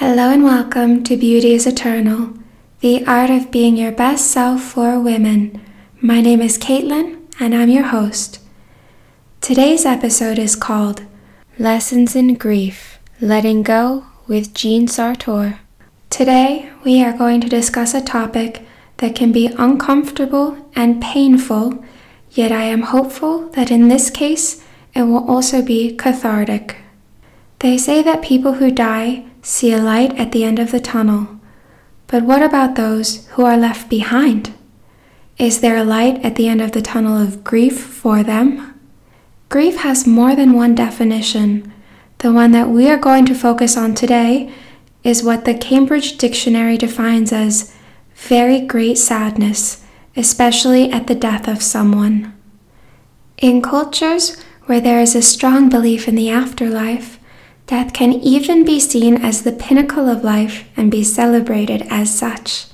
Hello and welcome to Beauty is Eternal, the art of being your best self for women. My name is Caitlin and I'm your host. Today's episode is called Lessons in Grief Letting Go with Jeanne Sartor. Today we are going to discuss a topic that can be uncomfortable and painful, yet I am hopeful that in this case it will also be cathartic. They say that people who die see a light at the end of the tunnel. But what about those who are left behind? Is there a light at the end of the tunnel of grief for them? Grief has more than one definition. The one that we are going to focus on today is what the Cambridge Dictionary defines as very great sadness, especially at the death of someone. In cultures where there is a strong belief in the afterlife, Death can even be seen as the pinnacle of life and be celebrated as such.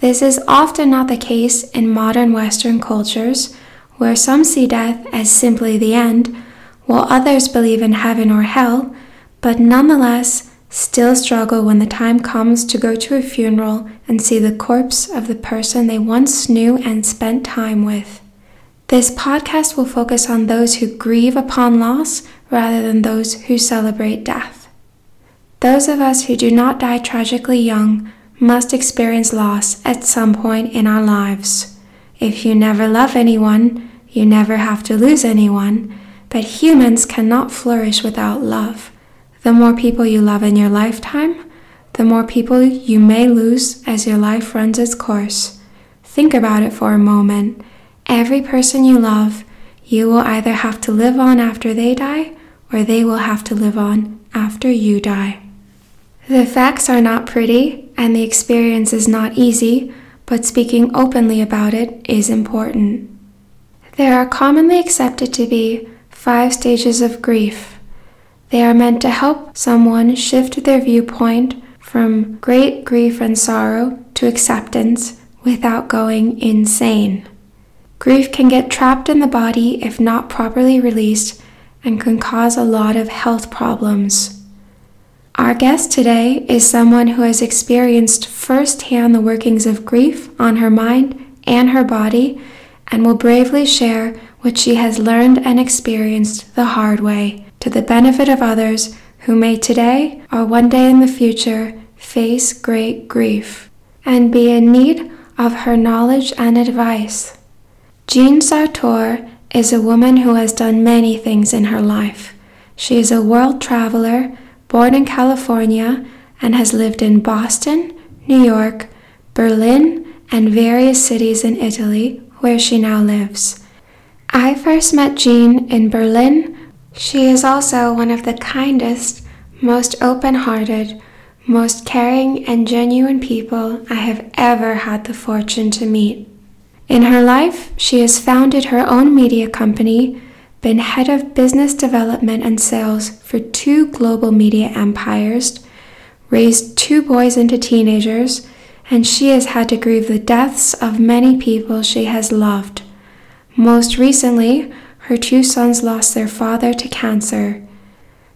This is often not the case in modern Western cultures, where some see death as simply the end, while others believe in heaven or hell, but nonetheless still struggle when the time comes to go to a funeral and see the corpse of the person they once knew and spent time with. This podcast will focus on those who grieve upon loss rather than those who celebrate death. Those of us who do not die tragically young must experience loss at some point in our lives. If you never love anyone, you never have to lose anyone, but humans cannot flourish without love. The more people you love in your lifetime, the more people you may lose as your life runs its course. Think about it for a moment. Every person you love, you will either have to live on after they die or they will have to live on after you die. The facts are not pretty and the experience is not easy, but speaking openly about it is important. There are commonly accepted to be five stages of grief. They are meant to help someone shift their viewpoint from great grief and sorrow to acceptance without going insane. Grief can get trapped in the body if not properly released and can cause a lot of health problems. Our guest today is someone who has experienced firsthand the workings of grief on her mind and her body and will bravely share what she has learned and experienced the hard way to the benefit of others who may today or one day in the future face great grief and be in need of her knowledge and advice. Jeanne Sartor is a woman who has done many things in her life. She is a world traveler, born in California, and has lived in Boston, New York, Berlin, and various cities in Italy, where she now lives. I first met Jeanne in Berlin. She is also one of the kindest, most open hearted, most caring, and genuine people I have ever had the fortune to meet. In her life, she has founded her own media company, been head of business development and sales for two global media empires, raised two boys into teenagers, and she has had to grieve the deaths of many people she has loved. Most recently, her two sons lost their father to cancer.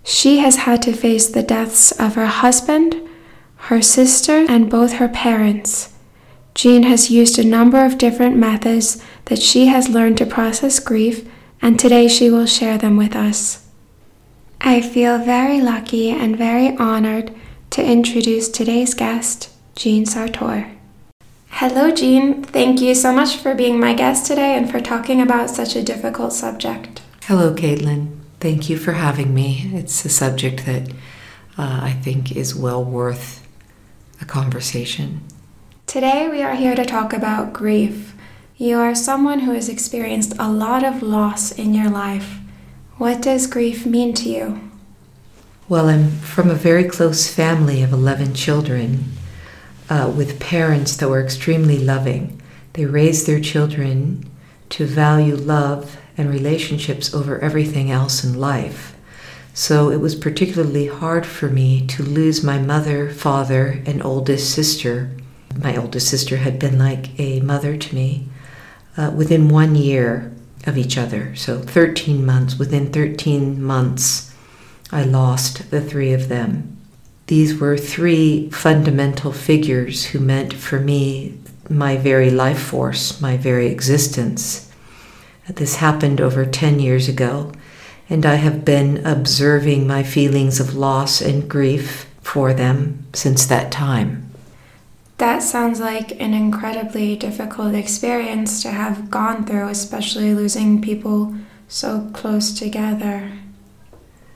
She has had to face the deaths of her husband, her sister, and both her parents. Jeanne has used a number of different methods that she has learned to process grief, and today she will share them with us. I feel very lucky and very honored to introduce today's guest, Jeanne Sartor. Hello, Jeanne. Thank you so much for being my guest today and for talking about such a difficult subject. Hello, Caitlin. Thank you for having me. It's a subject that uh, I think is well worth a conversation. Today, we are here to talk about grief. You are someone who has experienced a lot of loss in your life. What does grief mean to you? Well, I'm from a very close family of 11 children uh, with parents that were extremely loving. They raised their children to value love and relationships over everything else in life. So it was particularly hard for me to lose my mother, father, and oldest sister my oldest sister had been like a mother to me uh, within one year of each other. So 13 months. Within 13 months, I lost the three of them. these were three fundamental figures who meant for me my very life force, my very existence. This happened over 10 years ago, and I have been observing my feelings of loss and grief for them since that time. That sounds like an incredibly difficult experience to have gone through, especially losing people so close together.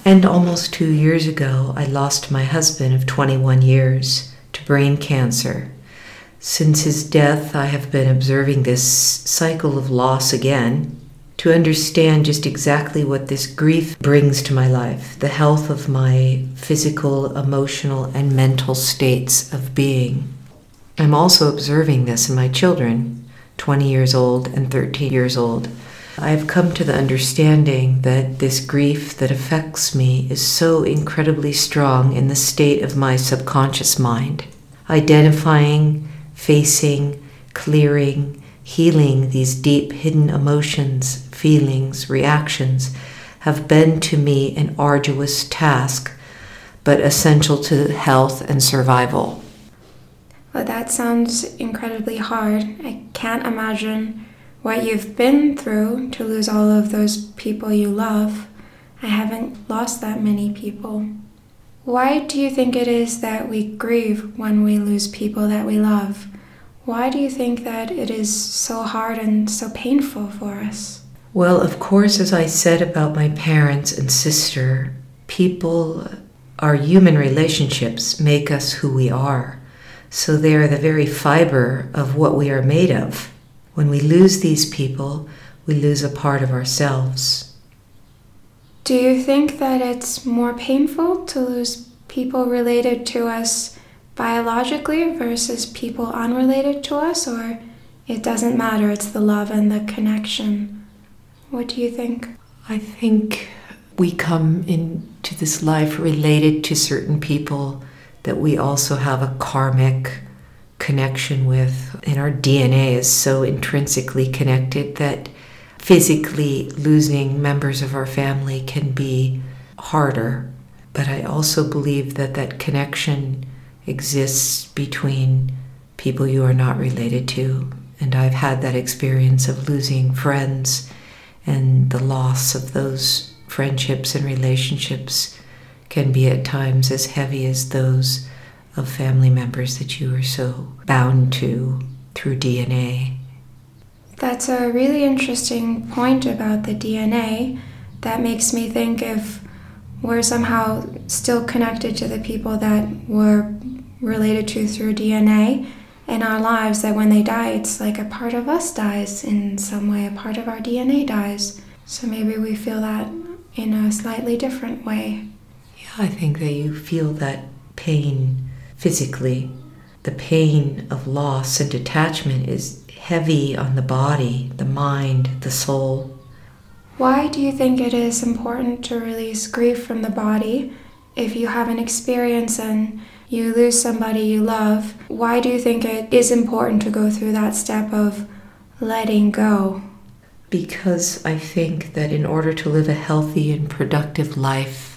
And almost two years ago, I lost my husband of 21 years to brain cancer. Since his death, I have been observing this cycle of loss again to understand just exactly what this grief brings to my life the health of my physical, emotional, and mental states of being. I'm also observing this in my children, 20 years old and 13 years old. I've come to the understanding that this grief that affects me is so incredibly strong in the state of my subconscious mind. Identifying, facing, clearing, healing these deep hidden emotions, feelings, reactions have been to me an arduous task, but essential to health and survival. That sounds incredibly hard. I can't imagine what you've been through to lose all of those people you love. I haven't lost that many people. Why do you think it is that we grieve when we lose people that we love? Why do you think that it is so hard and so painful for us? Well, of course, as I said about my parents and sister, people, our human relationships make us who we are. So they are the very fiber of what we are made of. When we lose these people, we lose a part of ourselves. Do you think that it's more painful to lose people related to us biologically versus people unrelated to us, or it doesn't matter, it's the love and the connection? What do you think? I think we come into this life related to certain people that we also have a karmic connection with, and our DNA is so intrinsically connected that physically losing members of our family can be harder. But I also believe that that connection exists between people you are not related to. And I've had that experience of losing friends and the loss of those friendships and relationships can be at times as heavy as those of family members that you are so bound to through DNA. That's a really interesting point about the DNA. That makes me think if we're somehow still connected to the people that were related to through DNA in our lives that when they die, it's like a part of us dies in some way, a part of our DNA dies. So maybe we feel that in a slightly different way. I think that you feel that pain physically. The pain of loss and detachment is heavy on the body, the mind, the soul. Why do you think it is important to release grief from the body if you have an experience and you lose somebody you love, why do you think it is important to go through that step of letting go? Because I think that in order to live a healthy and productive life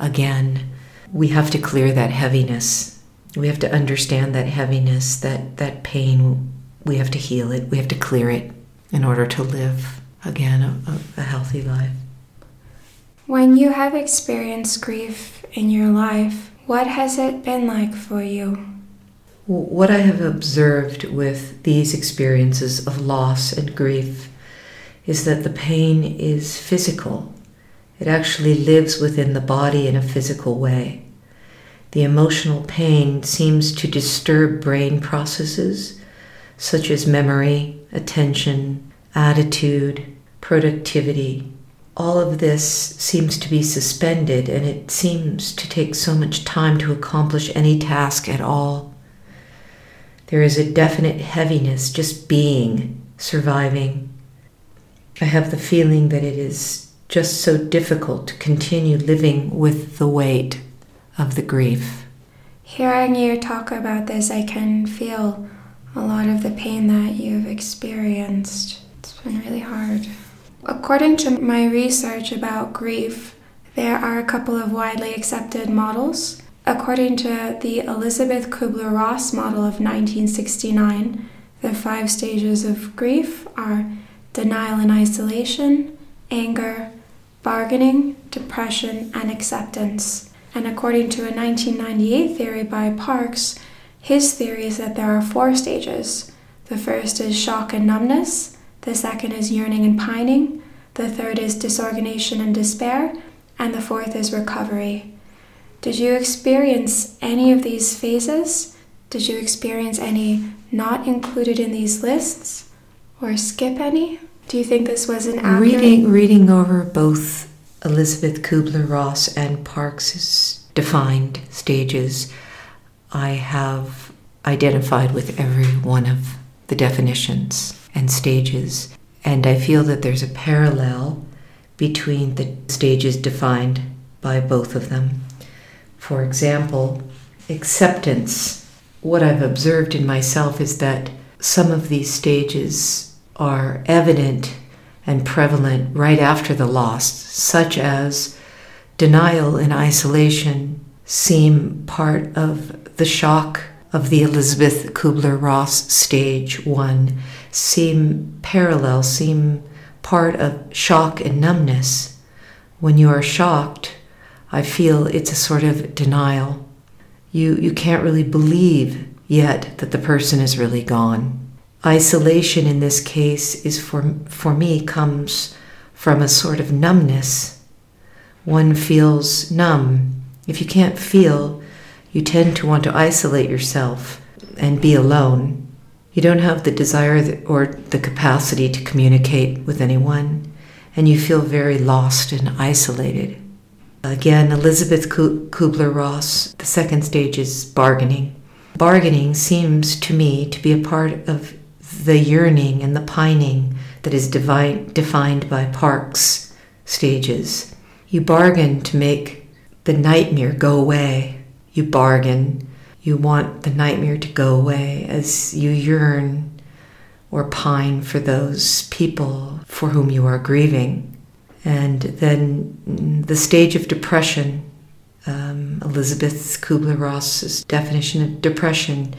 again, we have to clear that heaviness. We have to understand that heaviness, that, that pain. We have to heal it. We have to clear it in order to live again a, a healthy life. When you have experienced grief in your life, what has it been like for you? What I have observed with these experiences of loss and grief is that the pain is physical. It actually lives within the body in a physical way. The emotional pain seems to disturb brain processes such as memory, attention, attitude, productivity, all of this seems to be suspended and it seems to take so much time to accomplish any task at all. There is a definite heaviness just being, surviving. I have the feeling that it is just so difficult to continue living with the weight of the grief. Hearing you talk about this, I can feel a lot of the pain that you've experienced. It's been really hard. According to my research about grief, there are a couple of widely accepted models According to the Elisabeth Kubler Ross model of 1969, the five stages of grief are denial and isolation, anger, bargaining, depression, and acceptance. And according to a 1998 theory by Parkes, his theory is that there are four stages. The first is shock and numbness, the second is yearning and pining, the third is disorganization and despair, and the fourth is recovery. Did you experience any of these phases? Did you experience any not included in these lists? Or skip any? Do you think this was an accurate? Reading, reading over both Elisabeth Kubler Ross and Parkes's defined stages, I have identified with every one of the definitions and stages, and I feel that there's a parallel between the stages defined by both of them. For example, acceptance. What I've observed in myself is that some of these stages are evident and prevalent right after the loss, such as denial and isolation, seem part of the shock of the Elisabeth Kubler Ross stage one, seem parallel, seem part of shock and numbness. When you are shocked, I feel it's a sort of denial. You, you can't really believe yet that the person is really gone. Isolation in this case is for, for me comes from a sort of numbness. One feels numb. If you can't feel, you tend to want to isolate yourself and be alone. You don't have the desire or the capacity to communicate with anyone, and you feel very lost and isolated. Again, Elisabeth Kubler Ross, the second stage is bargaining. Bargaining seems to me to be a part of the yearning and the pining that is divine, defined by Parkes stages. You bargain to make the nightmare go away. You bargain. You want the nightmare to go away as you yearn or pine for those people for whom you are grieving. And then the stage of depression, um, Elisabeth Kubler Ross's definition of depression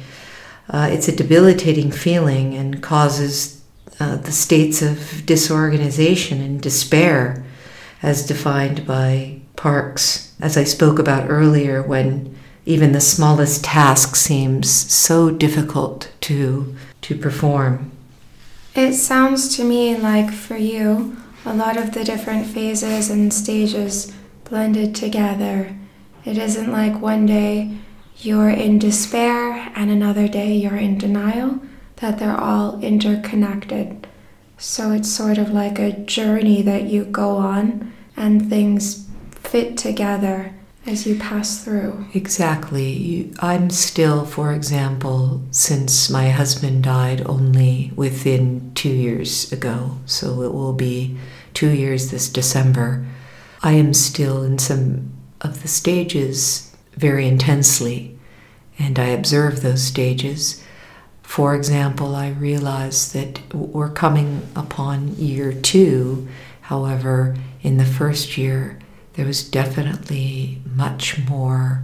uh, it's a debilitating feeling and causes uh, the states of disorganization and despair as defined by Parkes, as I spoke about earlier, when even the smallest task seems so difficult to, to perform. It sounds to me like for you, a lot of the different phases and stages blended together. It isn't like one day you're in despair and another day you're in denial, that they're all interconnected. So it's sort of like a journey that you go on and things fit together as you pass through. Exactly. I'm still, for example, since my husband died only within two years ago, so it will be two years this December, I am still in some of the stages very intensely, and I observe those stages. For example, I realize that we're coming upon year two. However, in the first year, there was definitely much more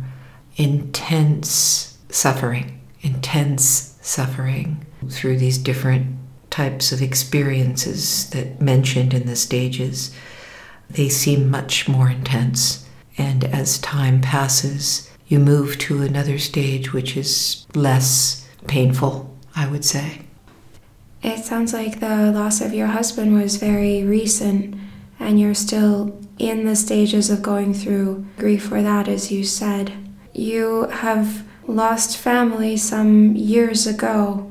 intense suffering, intense suffering through these different types of experiences that mentioned in the stages. They seem much more intense. And as time passes, you move to another stage which is less painful, I would say. It sounds like the loss of your husband was very recent, and you're still in the stages of going through grief for that, as you said. You have lost family some years ago.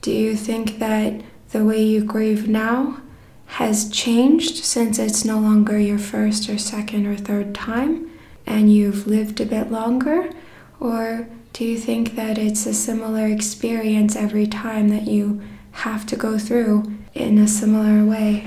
Do you think that the way you grieve now has changed since it's no longer your first or second or third time and you've lived a bit longer? Or do you think that it's a similar experience every time that you have to go through in a similar way?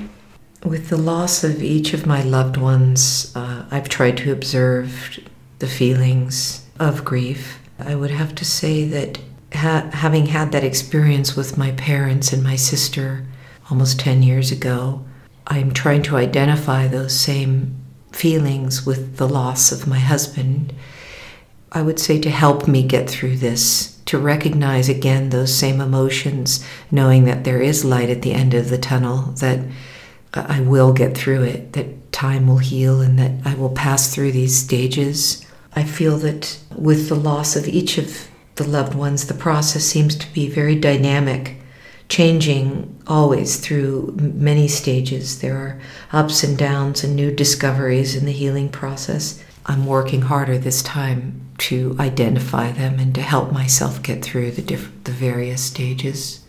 With the loss of each of my loved ones, uh, I've tried to observe the feelings of grief. I would have to say that ha- having had that experience with my parents and my sister, almost 10 years ago, I'm trying to identify those same feelings with the loss of my husband. I would say, to help me get through this, to recognize again those same emotions, knowing that there is light at the end of the tunnel, that I will get through it, that time will heal, and that I will pass through these stages. I feel that with the loss of each of the loved ones, the process seems to be very dynamic, changing always through many stages. There are ups and downs and new discoveries in the healing process. I'm working harder this time to identify them and to help myself get through the diff- the various stages.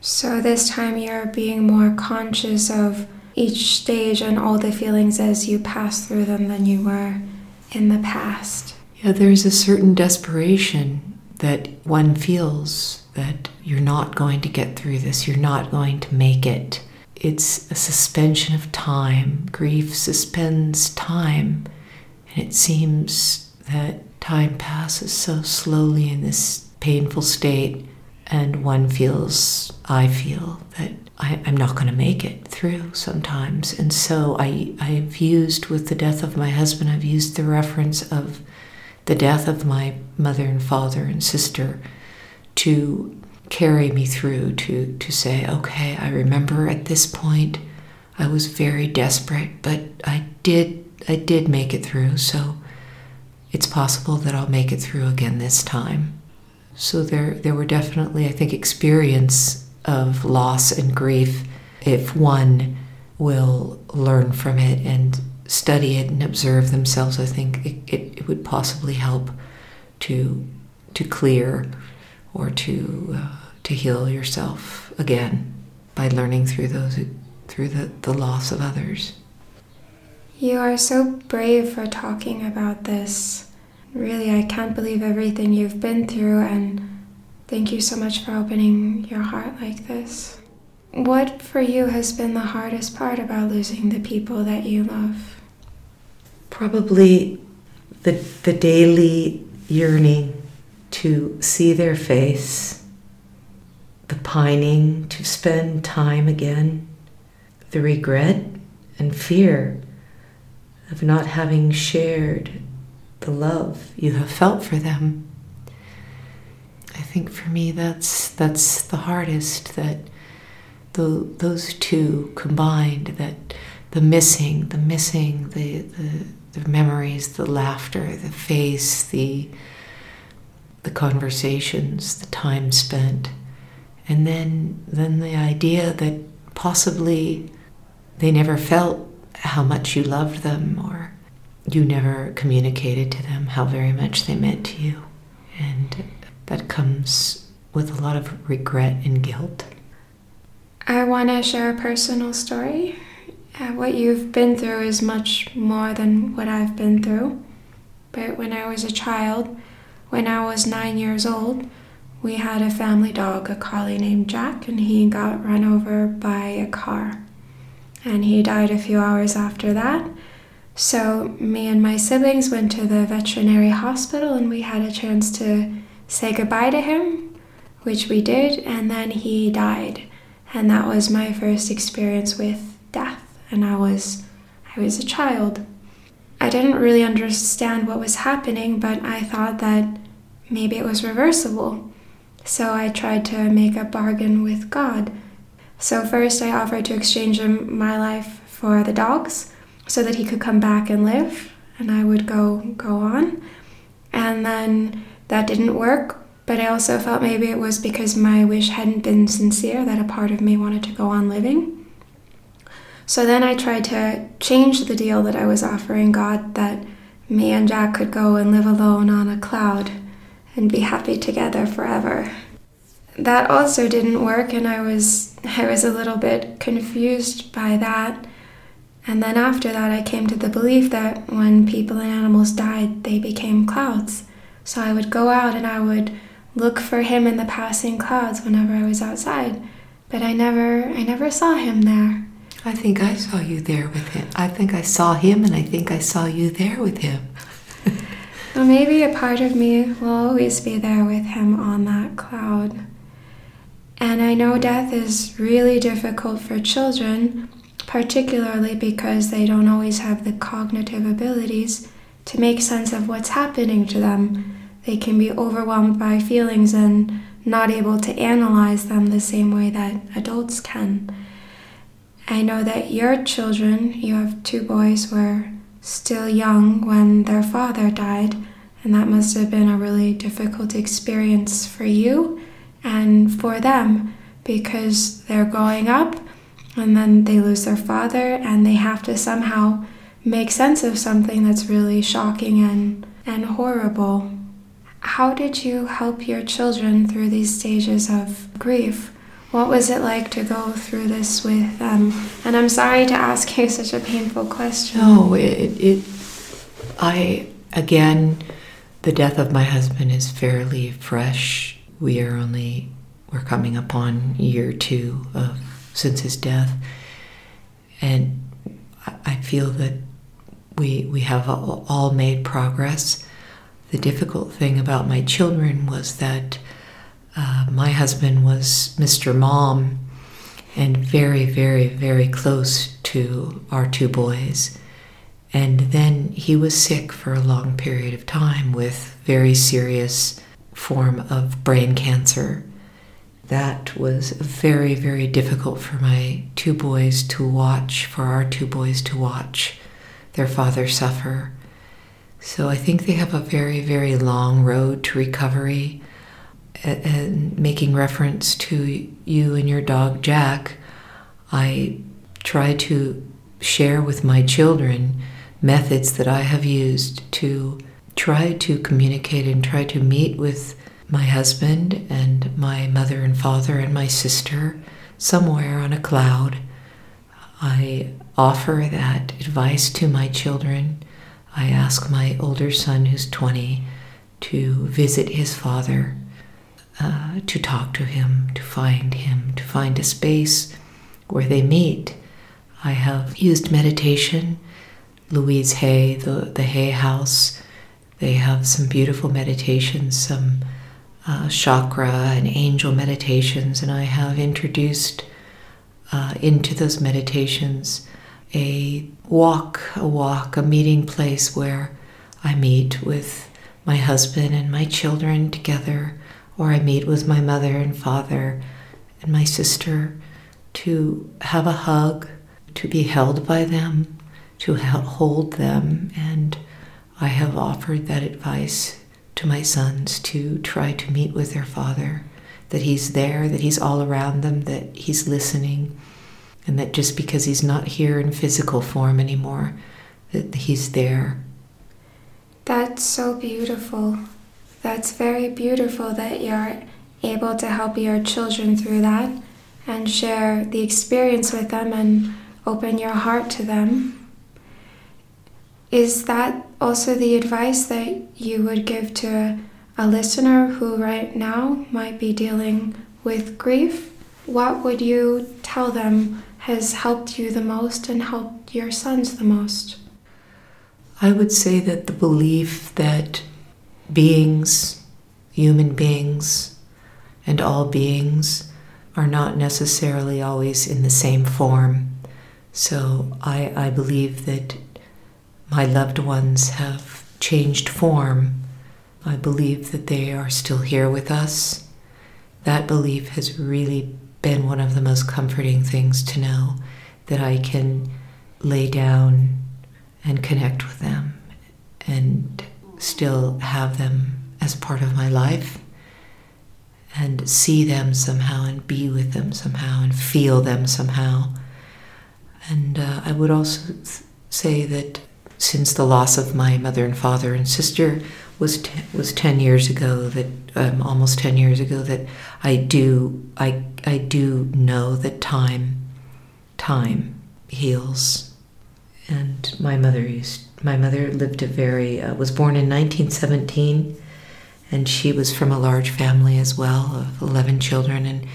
So this time you're being more conscious of each stage and all the feelings as you pass through them than you were in the past. Yeah, there's a certain desperation that one feels that you're not going to get through this, you're not going to make it. It's a suspension of time. Grief suspends time, and it seems that time passes so slowly in this painful state, and one feels, I feel, that I, am not going to make it through sometimes. And so I, I've used, with the death of my husband, I've used the reference of the death of my mother and father and sister to carry me through, to, to say, okay, I remember at this point I was very desperate, but I did I did make it through, so it's possible that I'll make it through again this time. So there there were definitely, I think, experience of loss and grief if one will learn from it and study it and observe themselves, I think it, it, it would possibly help to to clear or to uh, to heal yourself again by learning through those through the, the loss of others. You are so brave for talking about this. Really, I can't believe everything you've been through, and thank you so much for opening your heart like this. What for you has been the hardest part about losing the people that you love? Probably the, the daily yearning to see their face, the pining to spend time again, the regret and fear of not having shared the love you have felt for them. I think for me that's that's the hardest that the, those two combined that the missing the missing the, the the memories, the laughter, the face, the the conversations, the time spent, and then then the idea that possibly they never felt how much you loved them or you never communicated to them how very much they meant to you. And that comes with a lot of regret and guilt. I want to share a personal story. Uh, what you've been through is much more than what I've been through. But when I was a child, when I was nine years old, we had a family dog, a collie named Jack, and he got run over by a car. And he died a few hours after that. So, me and my siblings went to the veterinary hospital and we had a chance to say goodbye to him, which we did, and then he died. And that was my first experience with death and I was I was a child. I didn't really understand what was happening, but I thought that maybe it was reversible. So I tried to make a bargain with God. So first I offered to exchange him my life for the dog's so that he could come back and live and I would go go on. And then that didn't work, but I also felt maybe it was because my wish hadn't been sincere that a part of me wanted to go on living. So then I tried to change the deal that I was offering God that me and Jack could go and live alone on a cloud and be happy together forever. That also didn't work and I was I was a little bit confused by that. And then after that I came to the belief that when people and animals died, they became clouds. So I would go out and I would look for him in the passing clouds whenever I was outside, but I never I never saw him there. I think I saw you there with him. I think I saw him, and I think I saw you there with him. Well, maybe a part of me will always be there with him on that cloud. And I know death is really difficult for children, particularly because they don't always have the cognitive abilities to make sense of what's happening to them. they can be overwhelmed by feelings and not able to analyze them the same way that adults can. I know that your children, you have two boys, were still young when their father died, and that must have been a really difficult experience for you and for them because they're growing up and then they lose their father and they have to somehow make sense of something that's really shocking and, and horrible. How did you help your children through these stages of grief? What was it like to go through this with them? And I'm sorry to ask you such a painful question. No, it, it I, again, the death of my husband is fairly fresh. We are only, we're coming upon year two of since his death. And I feel that we, we have all made progress. The difficult thing about my children was that uh, my husband was Mr. Mom and very, very, very close to our two boys. And then he was sick for a long period of time with very serious form of brain cancer. That was very, very difficult for my two boys to watch, for our two boys to watch their father suffer. So I think they have a very, very long road to recovery and making reference to you and your dog Jack, I try to share with my children methods that I have used to try to communicate and try to meet with my husband and my mother and father and my sister somewhere on a cloud. I offer that advice to my children. I ask my older son, who's 20, to visit his father uh, to talk to him, to find him, to find a space where they meet. I have used meditation. Louise Hay, the, the Hay House, they have some beautiful meditations, some uh, chakra and angel meditations, and I have introduced uh, into those meditations a walk, a walk, a meeting place where I meet with my husband and my children together or I meet with my mother and father and my sister to have a hug, to be held by them, to hold them. And I have offered that advice to my sons to try to meet with their father, that he's there, that he's all around them, that he's listening, and that just because he's not here in physical form anymore, that he's there. That's so beautiful. That's very beautiful that you're able to help your children through that and share the experience with them and open your heart to them. Is that also the advice that you would give to a listener who right now might be dealing with grief? What would you tell them has helped you the most and helped your sons the most? I would say that the belief that beings, human beings, and all beings are not necessarily always in the same form. So I, I believe that my loved ones have changed form. I believe that they are still here with us. That belief has really been one of the most comforting things to know that I can lay down and connect with them and still have them as part of my life and see them somehow and be with them somehow and feel them somehow. And uh, I would also th- say that since the loss of my mother and father and sister was was ten years ago, that um, almost ten years ago, that I do I I do know that time time heals, and my mother used my mother lived a very, uh, was born in 1917, and she was from a large family as well of 11 children and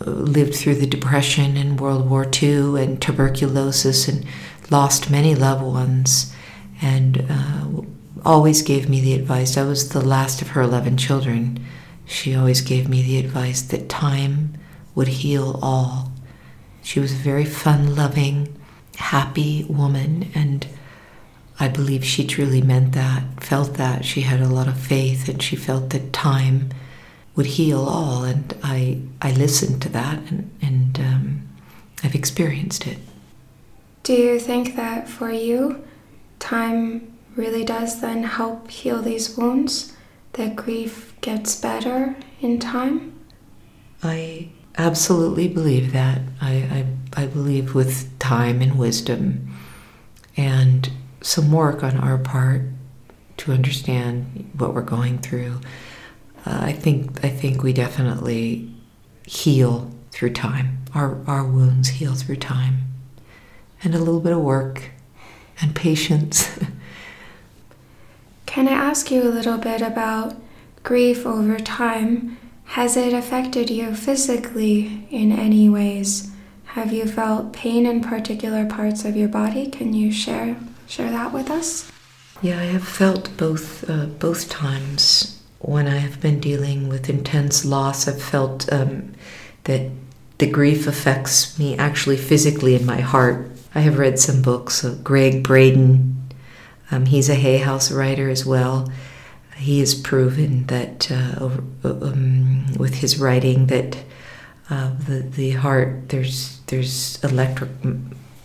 uh, lived through the Depression and World War II and tuberculosis and lost many loved ones and uh, always gave me the advice. I was the last of her 11 children. She always gave me the advice that time would heal all. She was a very fun loving, happy woman and I believe she truly meant that, felt that. She had a lot of faith and she felt that time would heal all. And I, I listened to that and, and um, I've experienced it. Do you think that for you, time really does then help heal these wounds? That grief gets better in time? I absolutely believe that. I, I, I believe with time and wisdom and some work on our part to understand what we're going through, uh, I think I think we definitely heal through time. Our our wounds heal through time, and a little bit of work and patience. Can I ask you a little bit about grief over time? Has it affected you physically in any ways? Have you felt pain in particular parts of your body? Can you share share that with us? Yeah, I have felt both uh, both times when I have been dealing with intense loss. I've felt um, that the grief affects me actually physically in my heart. I have read some books of Gregg Braden. Um, he's a Hay House writer as well he has proven that uh, um, with his writing that uh, the the heart there's there's electric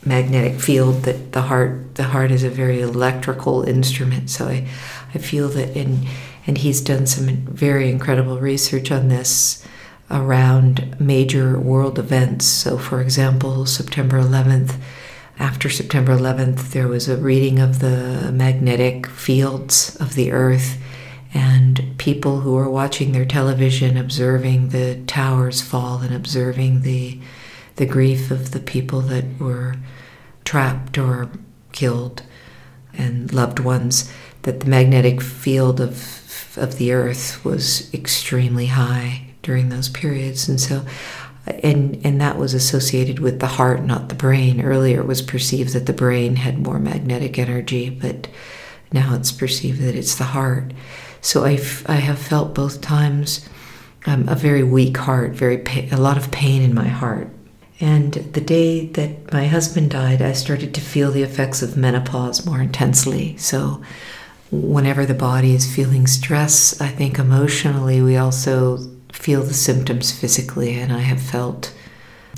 magnetic field that the heart the heart is a very electrical instrument so I I feel that in and he's done some very incredible research on this around major world events. So for example September 11th after September 11th there was a reading of the magnetic fields of the earth and people who were watching their television, observing the towers fall and observing the the grief of the people that were trapped or killed and loved ones, that the magnetic field of of the earth was extremely high during those periods, and so. And, and that was associated with the heart, not the brain. Earlier, it was perceived that the brain had more magnetic energy, but now it's perceived that it's the heart. So I I have felt both times um, a very weak heart, very pa- a lot of pain in my heart. And the day that my husband died, I started to feel the effects of menopause more intensely. So whenever the body is feeling stress, I think emotionally we also feel the symptoms physically. And I have felt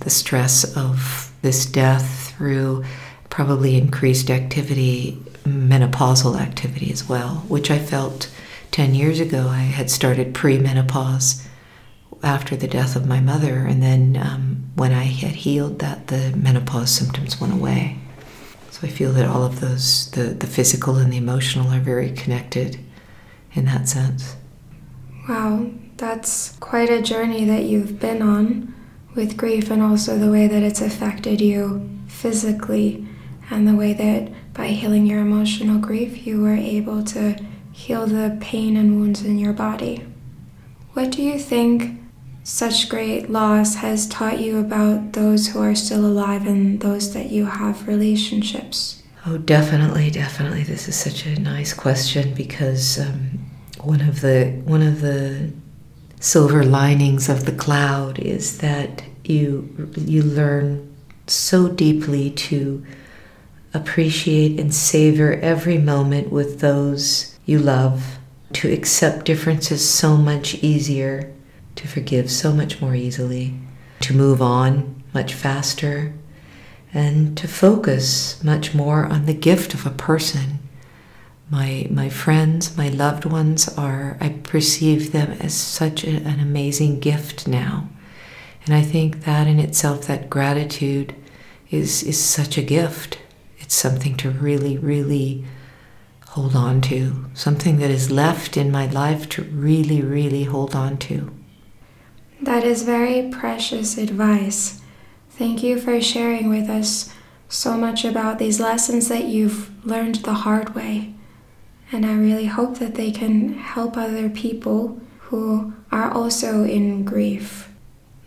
the stress of this death through probably increased activity, menopausal activity as well, which I felt 10 years ago, I had started premenopause after the death of my mother, and then um, when I had healed that, the menopause symptoms went away. So I feel that all of those, the, the physical and the emotional, are very connected in that sense. Wow, that's quite a journey that you've been on with grief, and also the way that it's affected you physically, and the way that by healing your emotional grief, you were able to heal the pain and wounds in your body. What do you think such great loss has taught you about those who are still alive and those that you have relationships? Oh, definitely, definitely. This is such a nice question because um, one of the one of the silver linings of the cloud is that you you learn so deeply to appreciate and savor every moment with those you love, to accept differences so much easier, to forgive so much more easily, to move on much faster, and to focus much more on the gift of a person. My, my friends, my loved ones are, I perceive them as such a, an amazing gift now. And I think that in itself, that gratitude is, is such a gift. It's something to really, really hold on to, something that is left in my life to really, really hold on to. That is very precious advice. Thank you for sharing with us so much about these lessons that you've learned the hard way. And I really hope that they can help other people who are also in grief.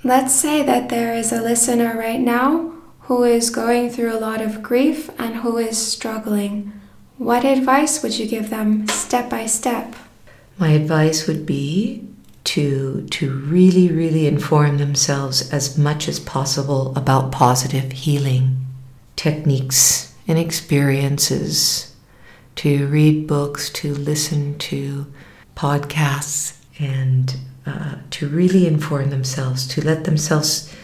Let's say that there is a listener right now who is going through a lot of grief and who is struggling. What advice would you give them step by step? My advice would be to to really really inform themselves as much as possible about positive healing techniques and experiences to read books, to listen to podcasts, and uh, to really inform themselves, to let themselves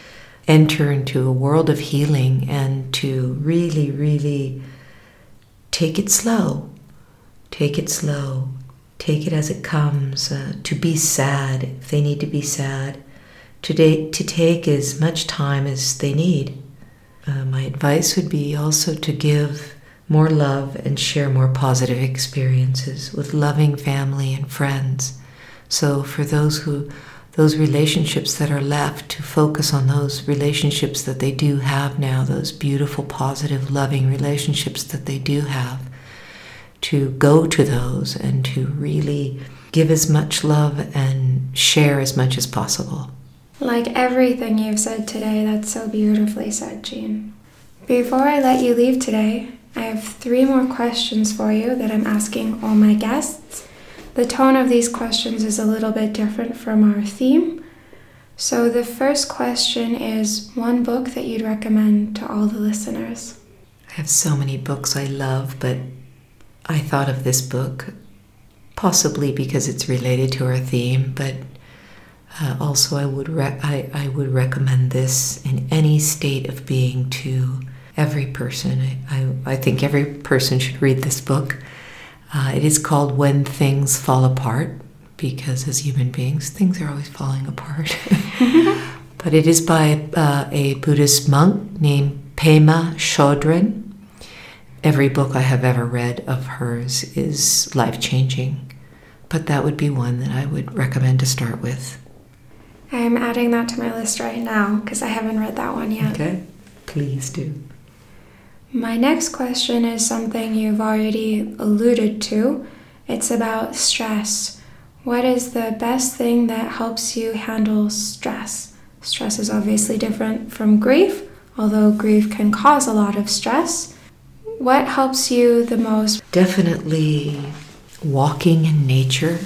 enter into a world of healing, and to really, really take it slow. Take it slow. Take it as it comes. Uh, to be sad if they need to be sad. To, to take as much time as they need. Uh, my advice would be also to give more love and share more positive experiences with loving family and friends. So for those who those relationships that are left to focus on those relationships that they do have now, those beautiful, positive, loving relationships that they do have, to go to those and to really give as much love and share as much as possible. Like everything you've said today, that's so beautifully said, Jeanne. Before I let you leave today, I have three more questions for you that I'm asking all my guests. The tone of these questions is a little bit different from our theme. So, the first question is one book that you'd recommend to all the listeners. I have so many books I love, but I thought of this book possibly because it's related to our theme, but uh, also I would re- I, I would recommend this in any state of being to every person. I, I, I think every person should read this book. Uh, it is called When Things Fall Apart because as human beings, things are always falling apart. but it is by uh, a Buddhist monk named Pema Chodron. Every book I have ever read of hers is life changing, but that would be one that I would recommend to start with. I'm adding that to my list right now because I haven't read that one yet. Okay, please do. My next question is something you've already alluded to. It's about stress. What is the best thing that helps you handle stress? Stress is obviously different from grief, although grief can cause a lot of stress. What helps you the most? Definitely walking in nature.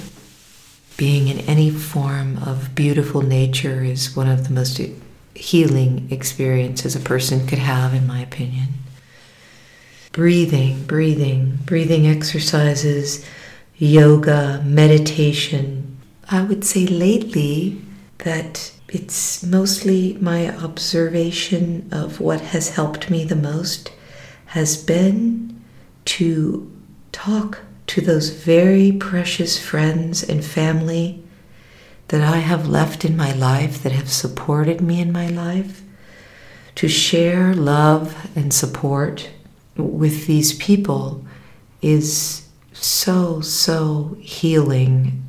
Being in any form of beautiful nature is one of the most healing experiences a person could have, in my opinion. Breathing, breathing, breathing exercises, yoga, meditation. I would say lately that it's mostly my observation of what has helped me the most has been to talk to those very precious friends and family that I have left in my life, that have supported me in my life, to share love and support with these people is so, so healing,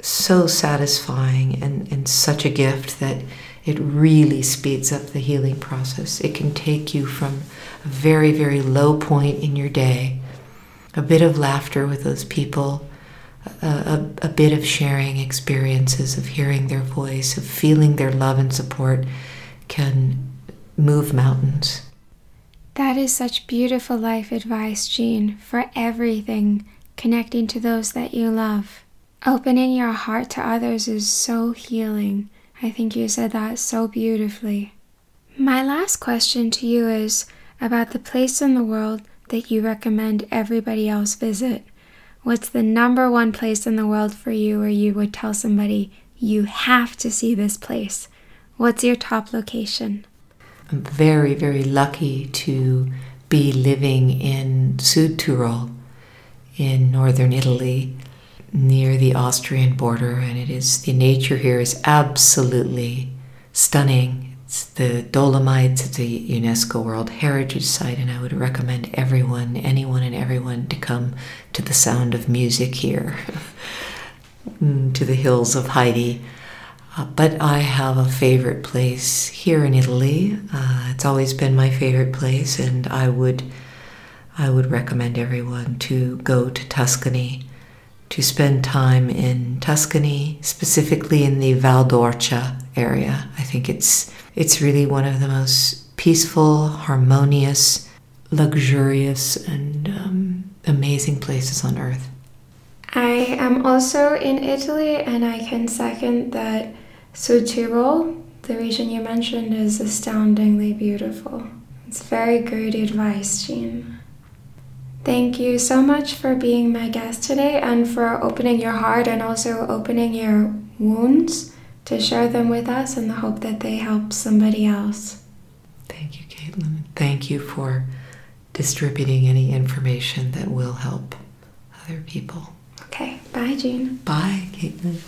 so satisfying, and, and such a gift that it really speeds up the healing process. It can take you from a very, very low point in your day, a bit of laughter with those people, a, a, a, bit of sharing experiences, of hearing their voice, of feeling their love and support can move mountains. That is such beautiful life advice, Jeanne, for everything, connecting to those that you love. Opening your heart to others is so healing. I think you said that so beautifully. My last question to you is about the place in the world that you recommend everybody else visit. What's the number one place in the world for you where you would tell somebody you have to see this place? What's your top location? I'm very, very lucky to be living in Sud Südtirol in northern Italy near the Austrian border, and it is the nature here is absolutely stunning. It's the Dolomites, it's a UNESCO World Heritage Site, and I would recommend everyone, anyone and everyone, to come to the sound of music here, to the hills of Heidi. Uh, but I have a favorite place here in Italy. Uh, it's always been my favorite place, and I would, I would recommend everyone to go to Tuscany to spend time in Tuscany, specifically in the Val d'Orcia area. I think it's it's really one of the most peaceful, harmonious, luxurious, and um, amazing places on earth. I am also in Italy, and I can second that Südtirol, the region you mentioned, is astoundingly beautiful. It's very good advice, Jeanne. Thank you so much for being my guest today and for opening your heart and also opening your wounds to share them with us in the hope that they help somebody else. Thank you, Caitlin. Thank you for distributing any information that will help other people. Okay, bye, Jeanne. Bye, Caitlin.